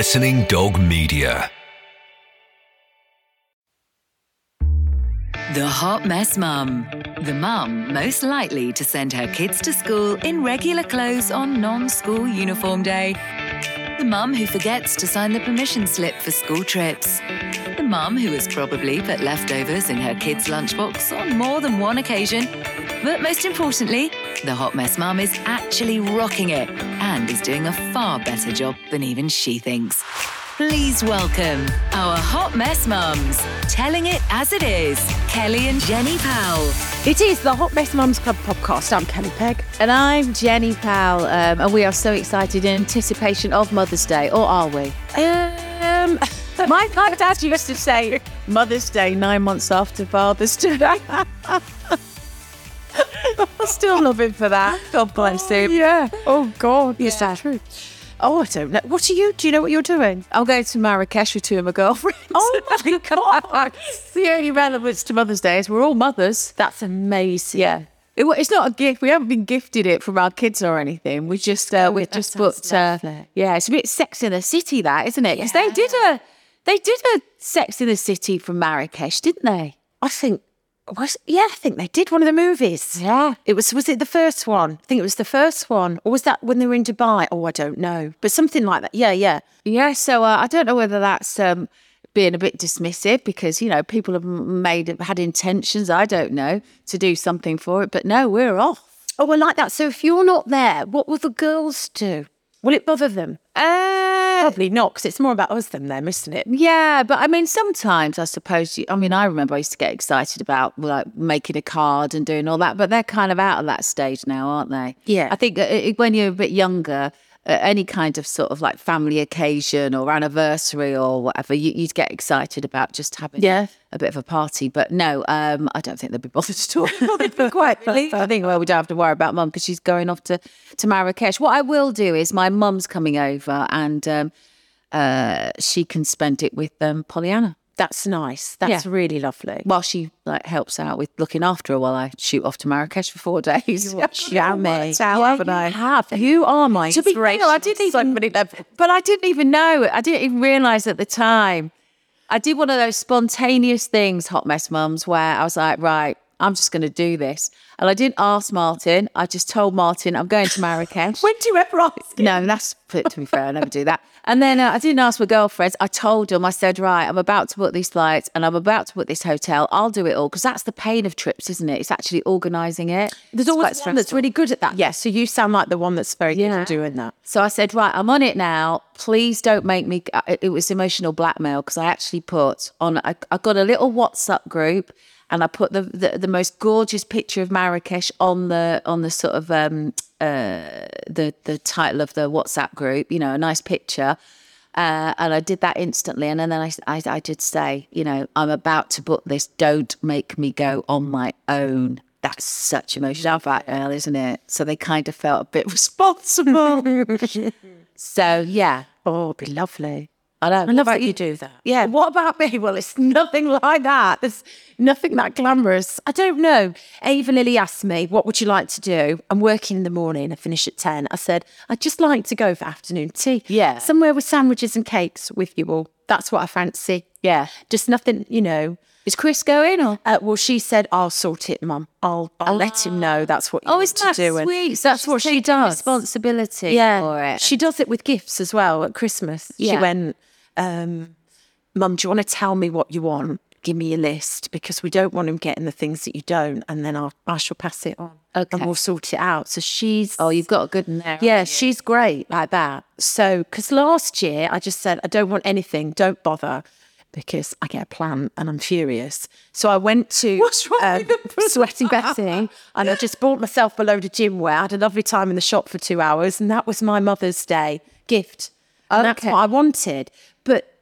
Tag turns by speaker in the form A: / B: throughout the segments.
A: Listening Dog Media.
B: The Hot Mess Mum. The mum most likely to send her kids to school in regular clothes on non school uniform day. The mum who forgets to sign the permission slip for school trips. The mum who has probably put leftovers in her kids' lunchbox on more than one occasion. But most importantly, the Hot Mess Mum is actually rocking it and is doing a far better job than even she thinks. Please welcome our Hot Mess Mums, telling it as it is, Kelly and Jenny Powell.
C: It is the Hot Mess Mums Club podcast. I'm Kelly Pegg.
D: And I'm Jenny Powell, um, and we are so excited in anticipation of Mother's Day, or are we?
C: Um, my, my dad used to say Mother's Day nine months after Father's Day. Still love him for that. God bless him.
D: Yeah.
C: Oh God. Yes, that's true. Oh, I don't know. What are you? Do you know what you're doing?
D: I'm going to Marrakesh with two of my girlfriends.
C: Oh my God. the only relevance to Mother's Day is we're all mothers.
D: That's amazing.
C: Yeah.
D: It, it's not a gift. We haven't been gifted it from our kids or anything. We just uh, we just booked. Uh, yeah, it's a bit Sex in the City, that isn't it? Because they did a they did a Sex in the City from Marrakesh, didn't they?
C: I think was yeah, I think they did one of the movies.
D: Yeah.
C: It was was it the first one? I think it was the first one. Or was that when they were in Dubai? Oh, I don't know. But something like that. Yeah, yeah.
D: Yeah, so uh, I don't know whether that's um, being a bit dismissive because you know people have made had intentions. I don't know to do something for it, but no, we're off.
C: Oh, I like that. So if you're not there, what will the girls do? Will it bother them?
D: Uh,
C: Probably not, because it's more about us than them, isn't it?
D: yeah, but I mean, sometimes I suppose. You, I mean, I remember I used to get excited about like making a card and doing all that, but they're kind of out of that stage now, aren't they?
C: Yeah.
D: I think uh, uh, when you're a bit younger. Any kind of sort of like family occasion or anniversary or whatever, you, you'd get excited about just having
C: Yeah.
D: a bit of a party. But no, um, I don't think they'd be bothered at all. they'd be quite relieved. I think, well, we don't have to worry about mum because she's going off to, to Marrakesh. What I will do is my mum's coming over and um, uh, she can spend it with um, Pollyanna
C: That's nice. That's
D: Yeah.
C: really lovely.
D: while she like helps out with looking after her while I shoot off to Marrakesh for four days.
C: Jammy.
D: How haven't I?
C: have. You are my
D: To be
C: inspiration.
D: I didn't
C: so
D: even,
C: many
D: but I didn't even know. I didn't even realise at the time. I did one of those spontaneous things, hot mess mums, where I was like, right, I'm just going to do this, and I didn't ask Martin. I just told Martin I'm going to Marrakesh.
C: When do you ever ask?
D: No, that's to be fair. I never do that. And then uh, I didn't ask my girlfriends. I told them. I said, right, I'm about to book these flights and I'm about to book this hotel. I'll do it all because that's the pain of trips, isn't it? It's actually organising it.
C: There's
D: It's
C: always one that's really good at that. Yes, so you sound like the one that's very good at doing that.
D: So I said, right, I'm on it now. Please don't make me. It was emotional blackmail because I actually put on. I, I got a little WhatsApp group, and I put the, the the most gorgeous picture of Marrakesh on the on the sort of um uh the the title of the WhatsApp group. You know, a nice picture. Uh, and I did that instantly, and then I, I I did say, you know, I'm about to book this. Don't make me go on my own. That's such emotional blackmail, isn't it? So they kind of felt a bit responsible. So yeah,
C: Oh, it'd be lovely.
D: I know.
C: I love that you do that.
D: Yeah.
C: What about me? Well, it's nothing like that. There's nothing that glamorous. I don't know. Ava Lily asked me, what would you like to do? I'm working in the morning. I finish at 10. I said, I'd just like to go for afternoon tea.
D: Yeah.
C: Somewhere with sandwiches and cakes with you all. That's what I fancy.
D: Yeah.
C: Just nothing, you know.
D: Is Chris going or?
C: Uh, well, she said, I'll sort it, Mum. I'll, I'll let him know that's what you
D: Oh, isn't that
C: do.
D: Sweet? So that's what she does.
C: responsibility yeah.
D: for it.
C: She does it with gifts as well at Christmas. She went, um, Mum, do you want to tell me what you want? Give me a list because we don't want him getting the things that you don't, and then I'll I shall pass it on.
D: Okay.
C: And we'll sort it out. So she's
D: Oh, you've got a good one there.
C: yeah, she's great like that. So, because last year I just said, I don't want anything, don't bother, because I get a plan and I'm furious. So I went to
D: What's wrong
C: um,
D: with
C: Sweaty Betty and I just bought myself a load of gym wear. I had a lovely time in the shop for two hours, and that was my Mother's Day gift. And that's
D: Okay.
C: what I wanted. But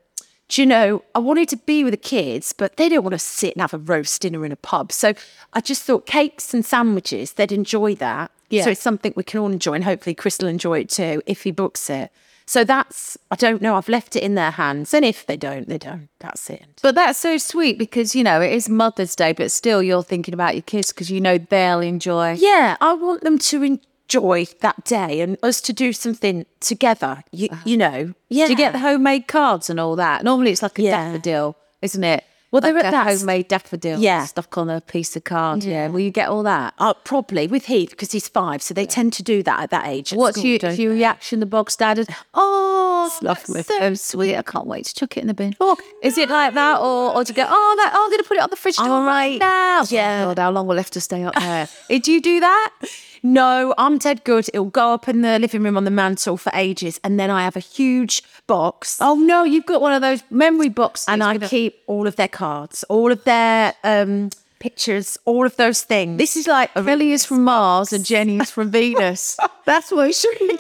C: do you know, I wanted to be with the kids, but they don't want to sit and have a roast dinner in a pub. So I just thought cakes and sandwiches, they'd enjoy that.
D: Yeah.
C: So it's something we can all enjoy, and hopefully Chris will enjoy it too if he books it. So that's, I don't know, I've left it in their hands. And if they don't, they don't. That's it.
D: But that's so sweet because, you know, it is Mother's Day, but still you're thinking about your kids because you know they'll enjoy.
C: Yeah, I want them to, en- joy that day and us to do something together. You, you know, yeah.
D: Do you get the homemade cards and all that? Normally it's like a
C: Yeah.
D: daffodil, isn't it?
C: Well,
D: like
C: they're at
D: a
C: that-
D: homemade daffodil
C: Yeah.
D: stuck on a piece of card. Yeah. Will you get all that?
C: Uh, probably with Heath because he's five, so they tend to do that at that age. at
D: What's
C: school,
D: your, your reaction, the bog standard? Oh,
C: lovely.
D: that's so sweet. I can't wait to chuck it in the bin. Oh, is it like that? Or, or do you go, oh, that, oh, I'm going to put it on the fridge door right now?
C: Yeah.
D: God, how long will have to stay up there? Did you do that?
C: No, I'm dead good. It'll go up in the living room on the mantle for ages, and then I have a huge box,
D: Oh, no, you've got one of those memory boxes.
C: and I
D: a-
C: keep all of their cards, all of their um, pictures, all of those things.
D: This is like Kelly is from Mars and Jenny is from Venus. That's what it should be.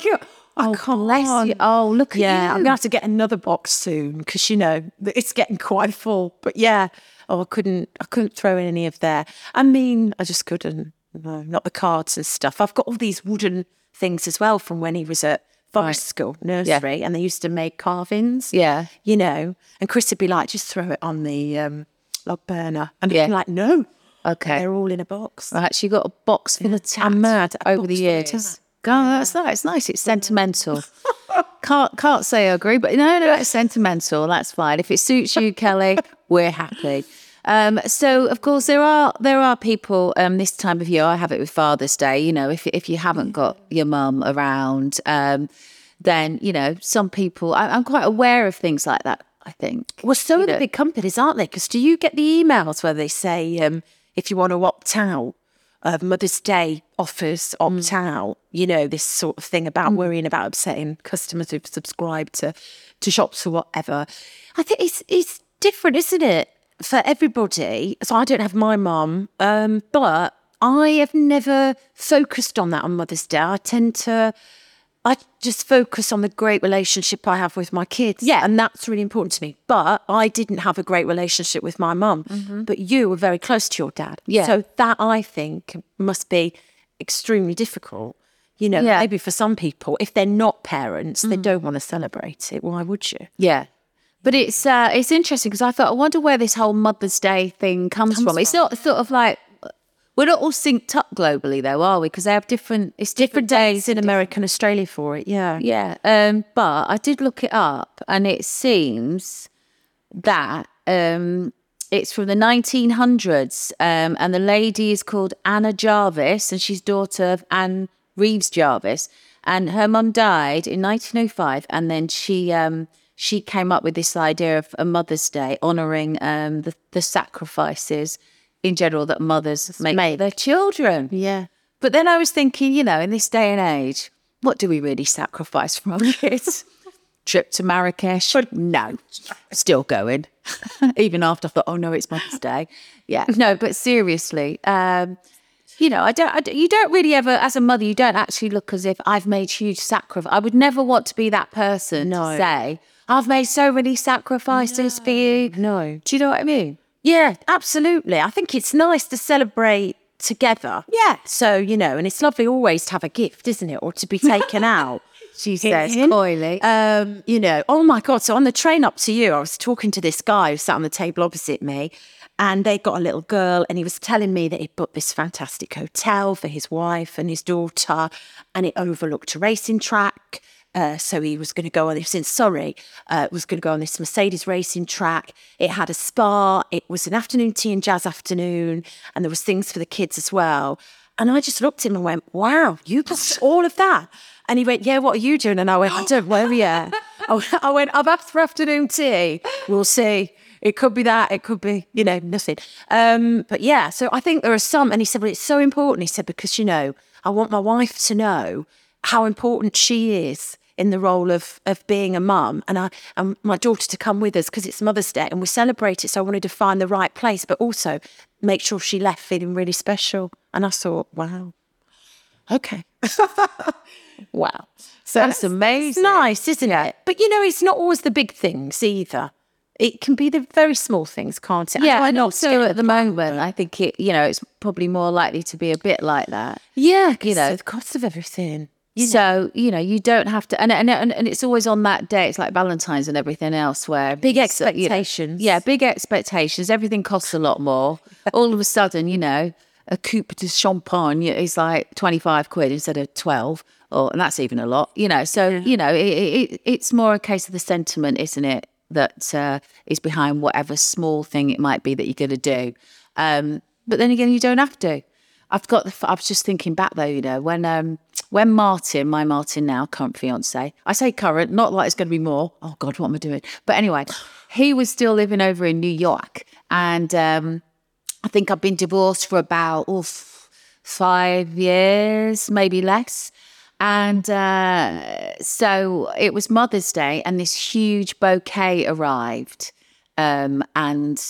D: Oh, bless you. Oh, look at
C: yeah,
D: you.
C: I'm gonna have to get another box soon because you know it's getting quite full. But yeah, oh, I couldn't, I couldn't throw in any of there. I mean, I just couldn't. No, not the cards and stuff. I've got all these wooden things as well from when he was at forest school nursery, and they used to make carvings.
D: Yeah.
C: you know, and Chris would be like, just throw it on the um, log burner, and
D: Yeah.
C: I'd be like, no,
D: Okay.
C: they're all in a box.
D: Right, you got a box full of tats
C: I'm mad.
D: Over the years. God, that's nice. It's nice. It's sentimental. can't can't say I agree, but no, no, it's sentimental. That's fine. If it suits you, Kelly, we're happy. Um, so of course there are there are people um, this time of year. I have it with Father's Day. You know, if if you haven't got your mum around, um, then you know some people. I, I'm quite aware of things like that. I think.
C: Well, so
D: You
C: are the big companies, aren't they? Because do you get the emails where they say um, if you want to opt out of Mother's Day offers, opt
D: Mm.
C: out? You know this sort of thing about worrying about upsetting customers who've subscribed to to shops or whatever. I think it's it's different, isn't it, for everybody? So I don't have my mum, um, but I have never focused on that on Mother's Day. I tend to. I just focus on the great relationship I have with my kids.
D: Yeah.
C: And that's really important to me. But I didn't have a great relationship with my mum. But you were very close to your dad.
D: Mm-hmm. Yeah.
C: So that I think must be extremely difficult. You know,
D: Yeah. Mm.
C: maybe for some people, if they're not parents, they don't want to celebrate it. Why would you?
D: Yeah. But it's uh, it's interesting because I thought I wonder where this whole Mother's Day thing comes, from. It's not sort of like we're not all synced up globally though, are we? Because they have different it's different,
C: Days
D: days.
C: in America and Australia for it. Yeah.
D: Yeah. Um, but I did look it up, and it seems that um, it's from the 1900s, um, and the lady is called Anna Jarvis, and she's daughter of Anne Reeves Jarvis, and her mum died in 1905, and then she um, she came up with this idea of a Mother's Day honouring um, the, the sacrifices in general that mothers make
C: make.
D: their children.
C: Yeah.
D: But then I was thinking, you know, in this day and age, what do we really sacrifice for our kids? Trip to Marrakesh? No, still going. Even after I thought, oh no, it's Mother's Day. Yeah, no, but seriously, um, you know, I don't, I don't- you don't really ever, as a mother, you don't actually look as if I've made huge sacrifice. I would never want to be that person
C: No.
D: to say, I've made so many sacrifices for you.
C: No.
D: Do you know what I mean?
C: Yeah, absolutely. I think it's nice to celebrate together.
D: Yeah.
C: So, you know, and it's lovely always to have a gift, isn't it? Or to be taken out.
D: She says coyly.
C: Um, you know, oh my God. So on the train up to you, I was talking to this guy who sat on the table opposite me, and they got a little girl, and he was telling me that he'd booked this fantastic hotel for his wife and his daughter, and it overlooked a racing track. Uh, so he was going to go on. this in Surrey. Uh, was going to go on this Mercedes racing track. It had a spa. It was an afternoon tea and jazz afternoon, and there was things for the kids as well. And I just looked at him and went, "Wow, you got all of that." And he went, "Yeah, what are you doing?" And I went, "I don't worry, yeah." I went- I went, "I'm for afternoon tea. We'll see. It could be that. It could be, you know, nothing." Um, but yeah, so I think there are some. And he said, "Well, it's so important." He said because you know, I want my wife to know how important she is in the role of of being a mum, and I and my daughter to come with us because it's Mother's Day and we celebrate it. So I wanted to find the right place, but also make sure she left feeling really special. And I thought, wow, okay, wow. So
D: That's amazing.
C: It's nice, isn't it? But you know, it's not always the big things either. It can be the very small things, can't it?
D: Yeah, and
C: not
D: also at the moment, I think it, you know, it's probably more likely to be a bit like that.
C: yeah,
D: you
C: know, the cost of everything.
D: So you know, you don't have to, and and and, and it's always on that day. It's like Valentine's and everything else, where
C: Big
D: it's, uh, you know,
C: expectations.
D: yeah, big expectations. Everything costs a lot more. All of a sudden, you know, a coupe de champagne is like 25 quid instead of 12 or and that's even a lot you know so you know it, it, it's more a case of the sentiment isn't it that uh, is behind whatever small thing it might be that you're going to do um, but then again you don't have to i've got the i was just thinking back though you know when um when martin my martin now current fiance i say current not like it's going to be more oh god what am i doing but anyway he was still living over in new york and um I think I've been divorced for about oof, five years, maybe less. And uh, so it was Mother's Day, and this huge bouquet arrived. Um, and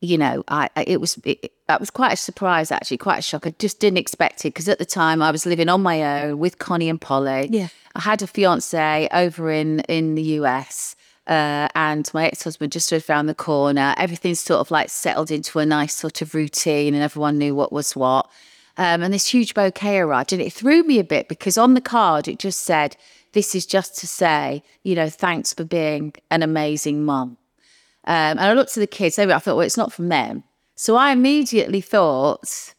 D: you know, I, I it was it, that was quite a surprise, actually, quite a shock. I just didn't expect it because at the time I was living on my own with Connie and Polly.
C: Yeah.
D: I had a fiance over in in the US, uh, and my ex husband just stood around the corner. Everything sort of like settled into a nice sort of routine, and everyone knew what was what. Um, and this huge bouquet arrived, and it threw me a bit because on the card it just said, "This is just to say, you know, thanks for being an amazing mum." Um, and I looked at the kids. I thought, well, it's not from them. So I immediately thought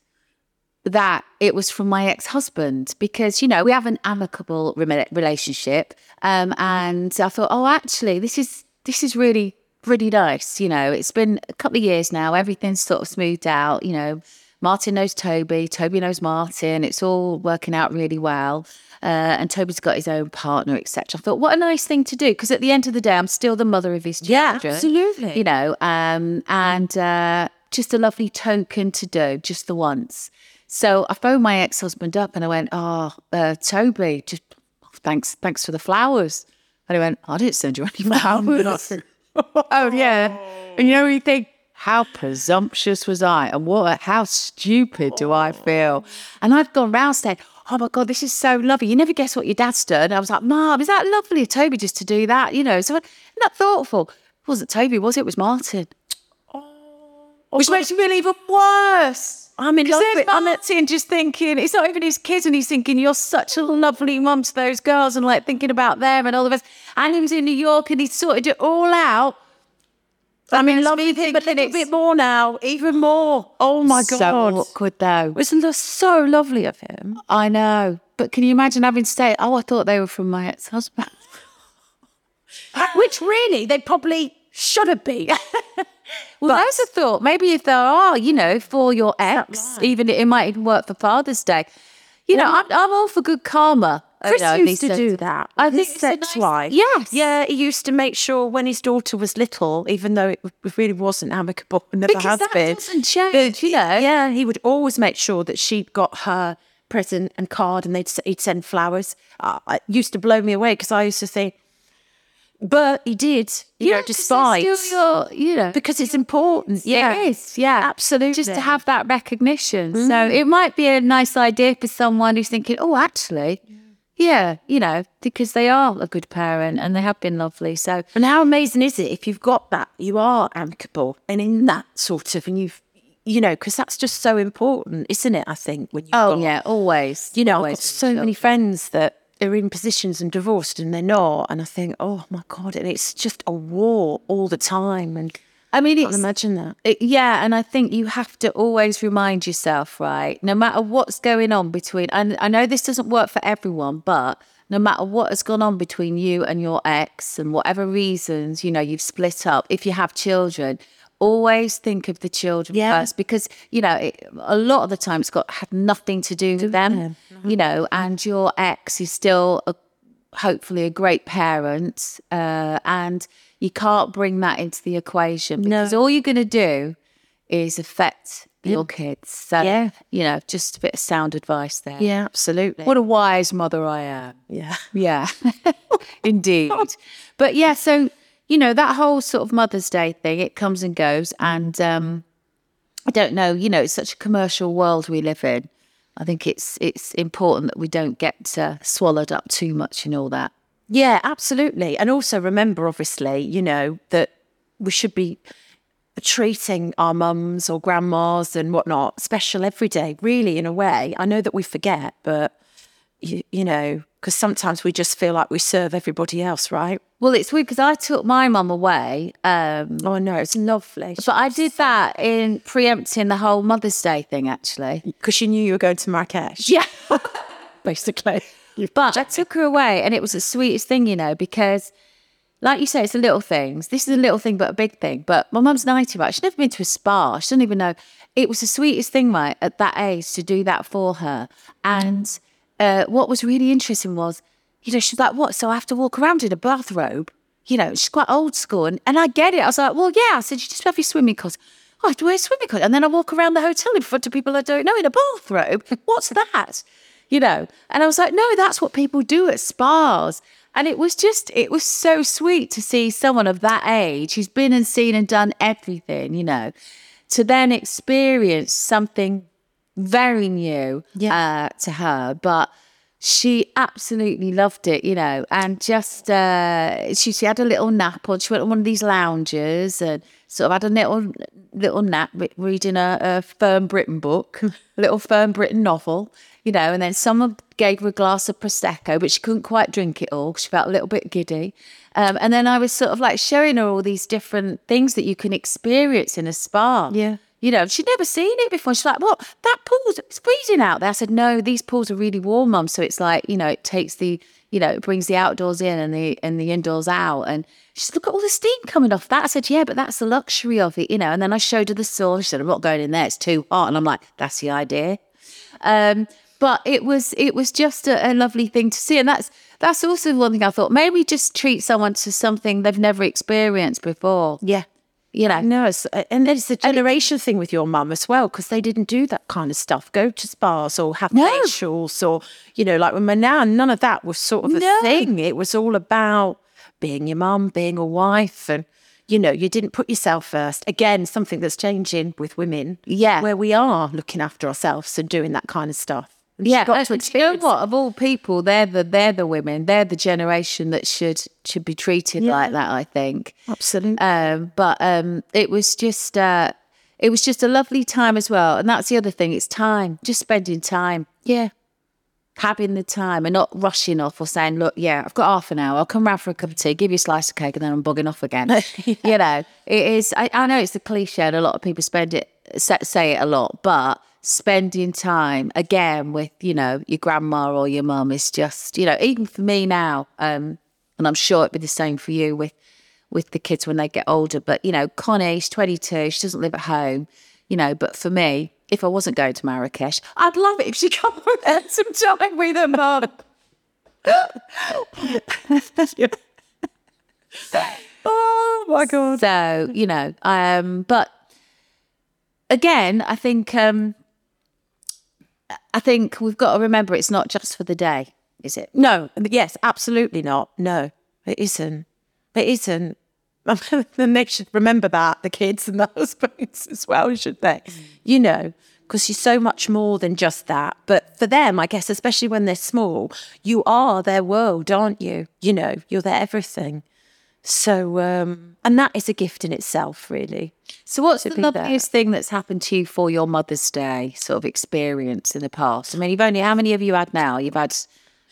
D: that it was from my ex-husband because you know we have an amicable rela- relationship um, and i thought oh actually this is this is really really nice you know it's been a couple of years now everything's sort of smoothed out you know martin knows toby toby knows martin it's all working out really well uh, and toby's got his own partner etc i thought what a nice thing to do because at the end of the day i'm still the mother of his
C: Yeah,
D: children
C: absolutely.
D: you know um, and uh, just a lovely token to do just the once so I phoned my ex-husband up and I went, "Oh, uh, Toby, just thanks, thanks for the flowers." And he went, "I didn't send you any flowers." oh yeah, and you know you think, how presumptuous was I, and what, how stupid do I feel? And I've gone round saying, "Oh my god, this is so lovely." You never guess what your dad's done. I was like, "Mom, is that lovely of Toby just to do that?" You know, so isn't that thoughtful? It wasn't Toby, was it? It was Martin. Oh, Which oh, makes me feel even worse.
C: I'm in love with.
D: Martin just thinking, it's not even his kids, and he's thinking, you're such a lovely mum to those girls, and like thinking about them and all of us. And he was in New York and he sorted it all out.
C: I'm in
D: it's
C: love with him a little bit more now, even more. Oh my
D: So
C: god,
D: awkward though.
C: wasn't that so lovely of him?
D: I know. But can you imagine having to say, oh, I thought they were from my ex husband?
C: Which really they probably should have been.
D: Well, there's a thought. Maybe if there are, you know, for your ex, even it might even work for Father's Day. You know, I'm, I'm all for good karma. You
C: Chris
D: know,
C: used to do that.
D: I think
C: his
D: it's a
C: sex
D: nice-
C: life.
D: Yes.
C: Yeah, he used to make sure when his daughter was little, even though it really wasn't amicable, never
D: Because
C: has
D: that
C: been.
D: doesn't change, you know.
C: Yeah, he would always make sure that she'd got her present and card, and they'd he'd send flowers. Uh, it used to blow me away because I used to think, but he did, you know,
D: 'cause it's
C: despite
D: your, you know,
C: because it's important. Yeah,
D: It is, yeah.
C: absolutely.
D: Just to have that recognition. So it might be a nice idea for someone who's thinking, oh, actually, yeah, you know, because they are a good parent and they have been lovely. So
C: And how amazing is it if you've got that, you are amicable and in that sort of, and you've, you know, because that's just so important, isn't it? I think when you,
D: Oh
C: got,
D: yeah, always.
C: you know, I've got so many friends that are in positions and divorced and they're not, and I think, oh my god, and it's just a war all the time, and
D: I mean,
C: I imagine that.
D: it- yeah, and I think you have to always remind yourself, right? No matter what's going on between, and I know this doesn't work for everyone, but no matter what has gone on between you and your ex, and whatever reasons, you know, you've split up. If you have children, always think of the children
C: Yeah.
D: first, because you know, it, a lot of the time it's got had nothing to do with them, you know, and your ex is still a hopefully a great parent uh, and you can't bring that into the equation because all you're going to do is affect your kids. So
C: Yeah.
D: you know just a bit of sound advice there.
C: Yeah, absolutely.
D: what a wise mother i am.
C: Yeah.
D: yeah. Indeed. But yeah so you know that whole sort of mother's day thing it comes and goes and um i don't know you know it's such a commercial world we live in. I think it's it's important that we don't get uh, swallowed up too much in all that
C: Yeah, absolutely. And also remember, obviously, you know, that we should be treating our mums or grandmas and whatnot special every day, really, in a way. I know that we forget, but you, you know, because sometimes we just feel like we serve everybody else, right?
D: Well, it's weird because I took my mum away. Um,
C: Oh no, it's lovely.
D: but I did that in preempting the whole Mother's Day thing, actually.
C: because you knew you were going to Marrakesh,
D: Yeah.
C: basically.
D: But I took her away, and it was the sweetest thing, you know, because, like you say, it's the little things. This is a little thing, but a big thing. But my mum's 90, right? She's never been to a spa. She doesn't even know. It was the sweetest thing, right, at that age to do that for her. And uh, what was really interesting was, you know, she's like, what? So I have to walk around in a bathrobe? You know, she's quite old school. And, and I get it. I was like, well, yeah. I said, you just have your swimming costume. Oh, I have to wear a swimming costume. And then I walk around the hotel in front of people I don't know in a bathrobe. What's that? You know? And I was like, no, that's what people do at spas. And it was just, it was so sweet to see someone of that age who's been and seen and done everything, you know, to then experience something very new uh, to her. But she absolutely loved it, you know, and just uh, she she had a little nap on. She went on one of these lounges and sort of had a little little nap reading a, a Fern Britton book, a little Fern Britton novel, you know. And then someone gave her a glass of prosecco, but she couldn't quite drink it all. She felt a little bit giddy. Um, and then I was sort of like showing her all these different things that you can experience in a spa.
C: Yeah.
D: You know, she'd never seen it before. She's like, "What? That pool's it's freezing out there." I said, "No, these pools are really warm, mum. So it's like, you know, it takes the, you know, it brings the outdoors in and the and the indoors out." And she said, "Look at all the steam coming off that." I said, "Yeah, but that's the luxury of it, you know." And then I showed her the sauna. She said, "I'm not going in there. It's too hot." And I'm like, "That's the idea." Um, but it was it was just a, a lovely thing to see, and that's that's also one thing I thought. Maybe just treat someone to something they've never experienced before.
C: Yeah.
D: You know,
C: No, it's, uh, and it's a generation thing with your mum as well, because they didn't do that kind of stuff. Go to spas or have
D: No.
C: facials or, you know, like with my nan, none of that was sort of a
D: No.
C: thing. It was all about being your mum, being a wife, and, you know, you didn't put yourself first. Again, something that's changing with women.
D: Yeah.
C: Where we are looking after ourselves and doing that kind of stuff. And
D: Yeah,
C: got
D: do you know what? Of all people, they're the they're the women. They're the generation that should should be treated like that. I think.
C: Absolutely.
D: Um, but um, it was just uh, it was just a lovely time as well. And that's the other thing. It's time, just spending time,
C: yeah.
D: having the time, and not rushing off or saying, "Look, yeah, I've got half an hour. I'll come round for a cup of tea, give you a slice of cake, and then I'm bugging off again." You know, it is. I, I know it's a cliche, and a lot of people spend it say it a lot, but spending time again with you know your grandma or your mum is just you know even for me now um and i'm sure it'd be the same for you with with the kids when they get older but you know connie she's 22 she doesn't live at home you know but for me if i wasn't going to marrakesh i'd love it if she come and spend some time with her mum
C: Oh my God.
D: So, you know, um, but again, I think um I think we've got to remember it's not just for the day, is it?
C: No, yes, absolutely not. No, it isn't. It isn't. then they should remember that, the kids and the husbands as well, should they? Mm. You know, because you're so much more than just that. But for them, I guess, especially when they're small, you are their world, aren't you? You know, you're their everything. So, um, and that is a gift in itself, really.
D: So what's the
C: be there.
D: loveliest thing that's happened to you for your Mother's Day sort of experience in the past? I mean, you've only how many have you had now? You've had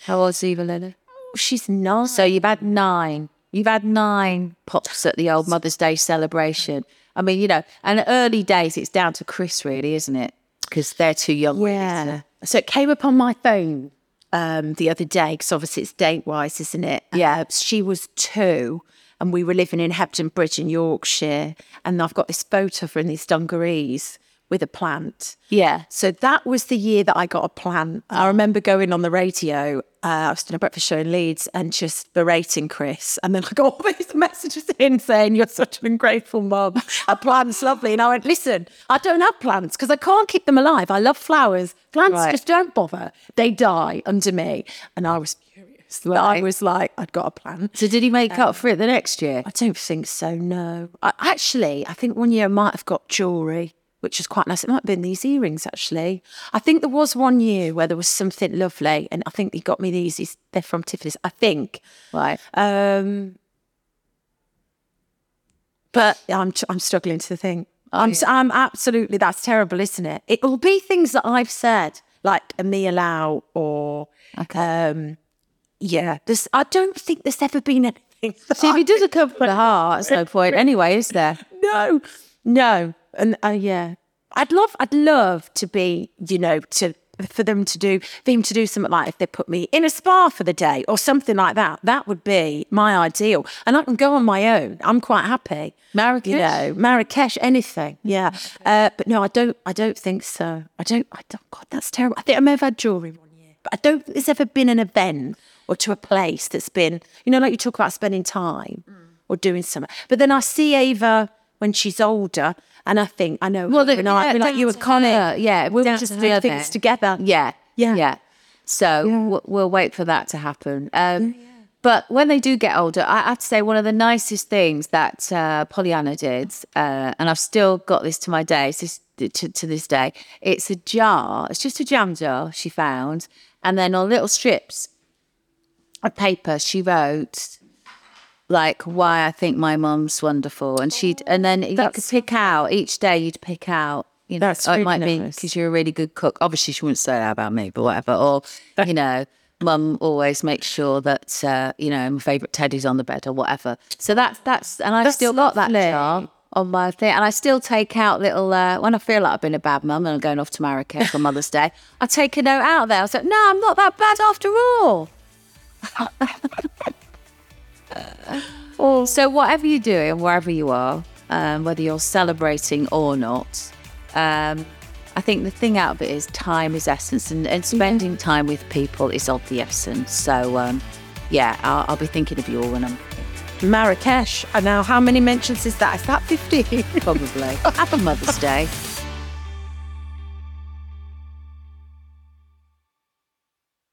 D: how old's Eva Lily?
C: She's not.
D: So you've had nine. You've had nine pops at the old Mother's Day celebration. I mean, you know, and early days, it's down to Chris, really, isn't it? Because they're too young.
C: Yeah.
D: to-
C: So it came up on my phone um, the other day because obviously it's date wise, isn't it? Yeah. she was two and we were living in Hebden Bridge in Yorkshire. And I've got this photo her in these dungarees with a plant.
D: Yeah.
C: So that was the year that I got a plant. I remember going on the radio. Uh, I was doing a breakfast show in Leeds and just berating Chris. And then I got all these messages in saying, You're such an ungrateful mum. A plant's lovely. And I went, Listen, I don't have plants because I can't keep them alive. I love flowers. Plants
D: Right.
C: just don't bother. They die under me. And I was that I was like, I'd got a plan.
D: So did he make up for it the next year?
C: I don't think so, no. I, actually, I think one year I might have got jewellery, which was quite nice. It might have been these earrings, actually. I think there was one year where there was something lovely, and I think he got me these. They're from Tiffany's, I think.
D: Right.
C: Um, but I'm I'm struggling to think. I'm s I'm absolutely that's terrible, isn't it? It will be things that I've said, like a meal out or
D: Okay.
C: Um, yeah, there's. I don't think there's ever been anything.
D: See, if he does a couple of hearts, no point anyway, is there?
C: no, no, and uh, yeah, I'd love, I'd love to be, you know, to for them to do, for him to do something like if they put me in a spa for the day or something like that. That would be my ideal, and I can go on my own. I'm quite happy.
D: Marrakesh?
C: you know, Marrakesh, anything, yeah. Uh, but no, I don't, I don't think so. I don't, I don't. God, that's terrible. I think I may have had jewelry one year, but I don't. think There's ever been an event or to a place that's been, you know, like you talk about spending time or doing something. But then I see Ava when she's older, and I think I know.
D: Well,
C: I,
D: yeah,
C: we're like you were
D: to her, yeah,
C: we'll
D: down
C: just
D: to
C: do
D: her
C: things together.
D: Yeah,
C: Yeah.
D: yeah. So We'll, we'll wait for that to happen. Um, But when they do get older, I have to say one of the nicest things that uh, Pollyanna did, uh, and I've still got this to my day, this, to, to this day. It's a jar. It's just a jam jar she found, and then on little strips of paper she wrote like why I think my mum's wonderful, and she'd and then you could pick out each day. You'd pick out. You know,
C: That's
D: oh, it might be because you're a really good cook. Obviously, she wouldn't say that about me, but whatever. Or you know, mum always makes sure that uh, you know my favourite teddy's on the bed or whatever. So that's that's and I've
C: That's
D: still got that
C: lovely.
D: jar on my thing, and I still take out little uh, when I feel like I've been a bad mum and I'm going off to Marrakesh on Mother's Day. I take a note out there. I say, no, I'm not that bad after all. So whatever you're doing, wherever you are, um, whether you're celebrating or not, um, I think the thing out of it is time is essence, and, and spending time with people is of the essence. So um, yeah, I'll, I'll be thinking of you all when I'm
C: Marrakesh. And now, how many mentions is that? Is that 50?
D: probably. Happy Mother's Day.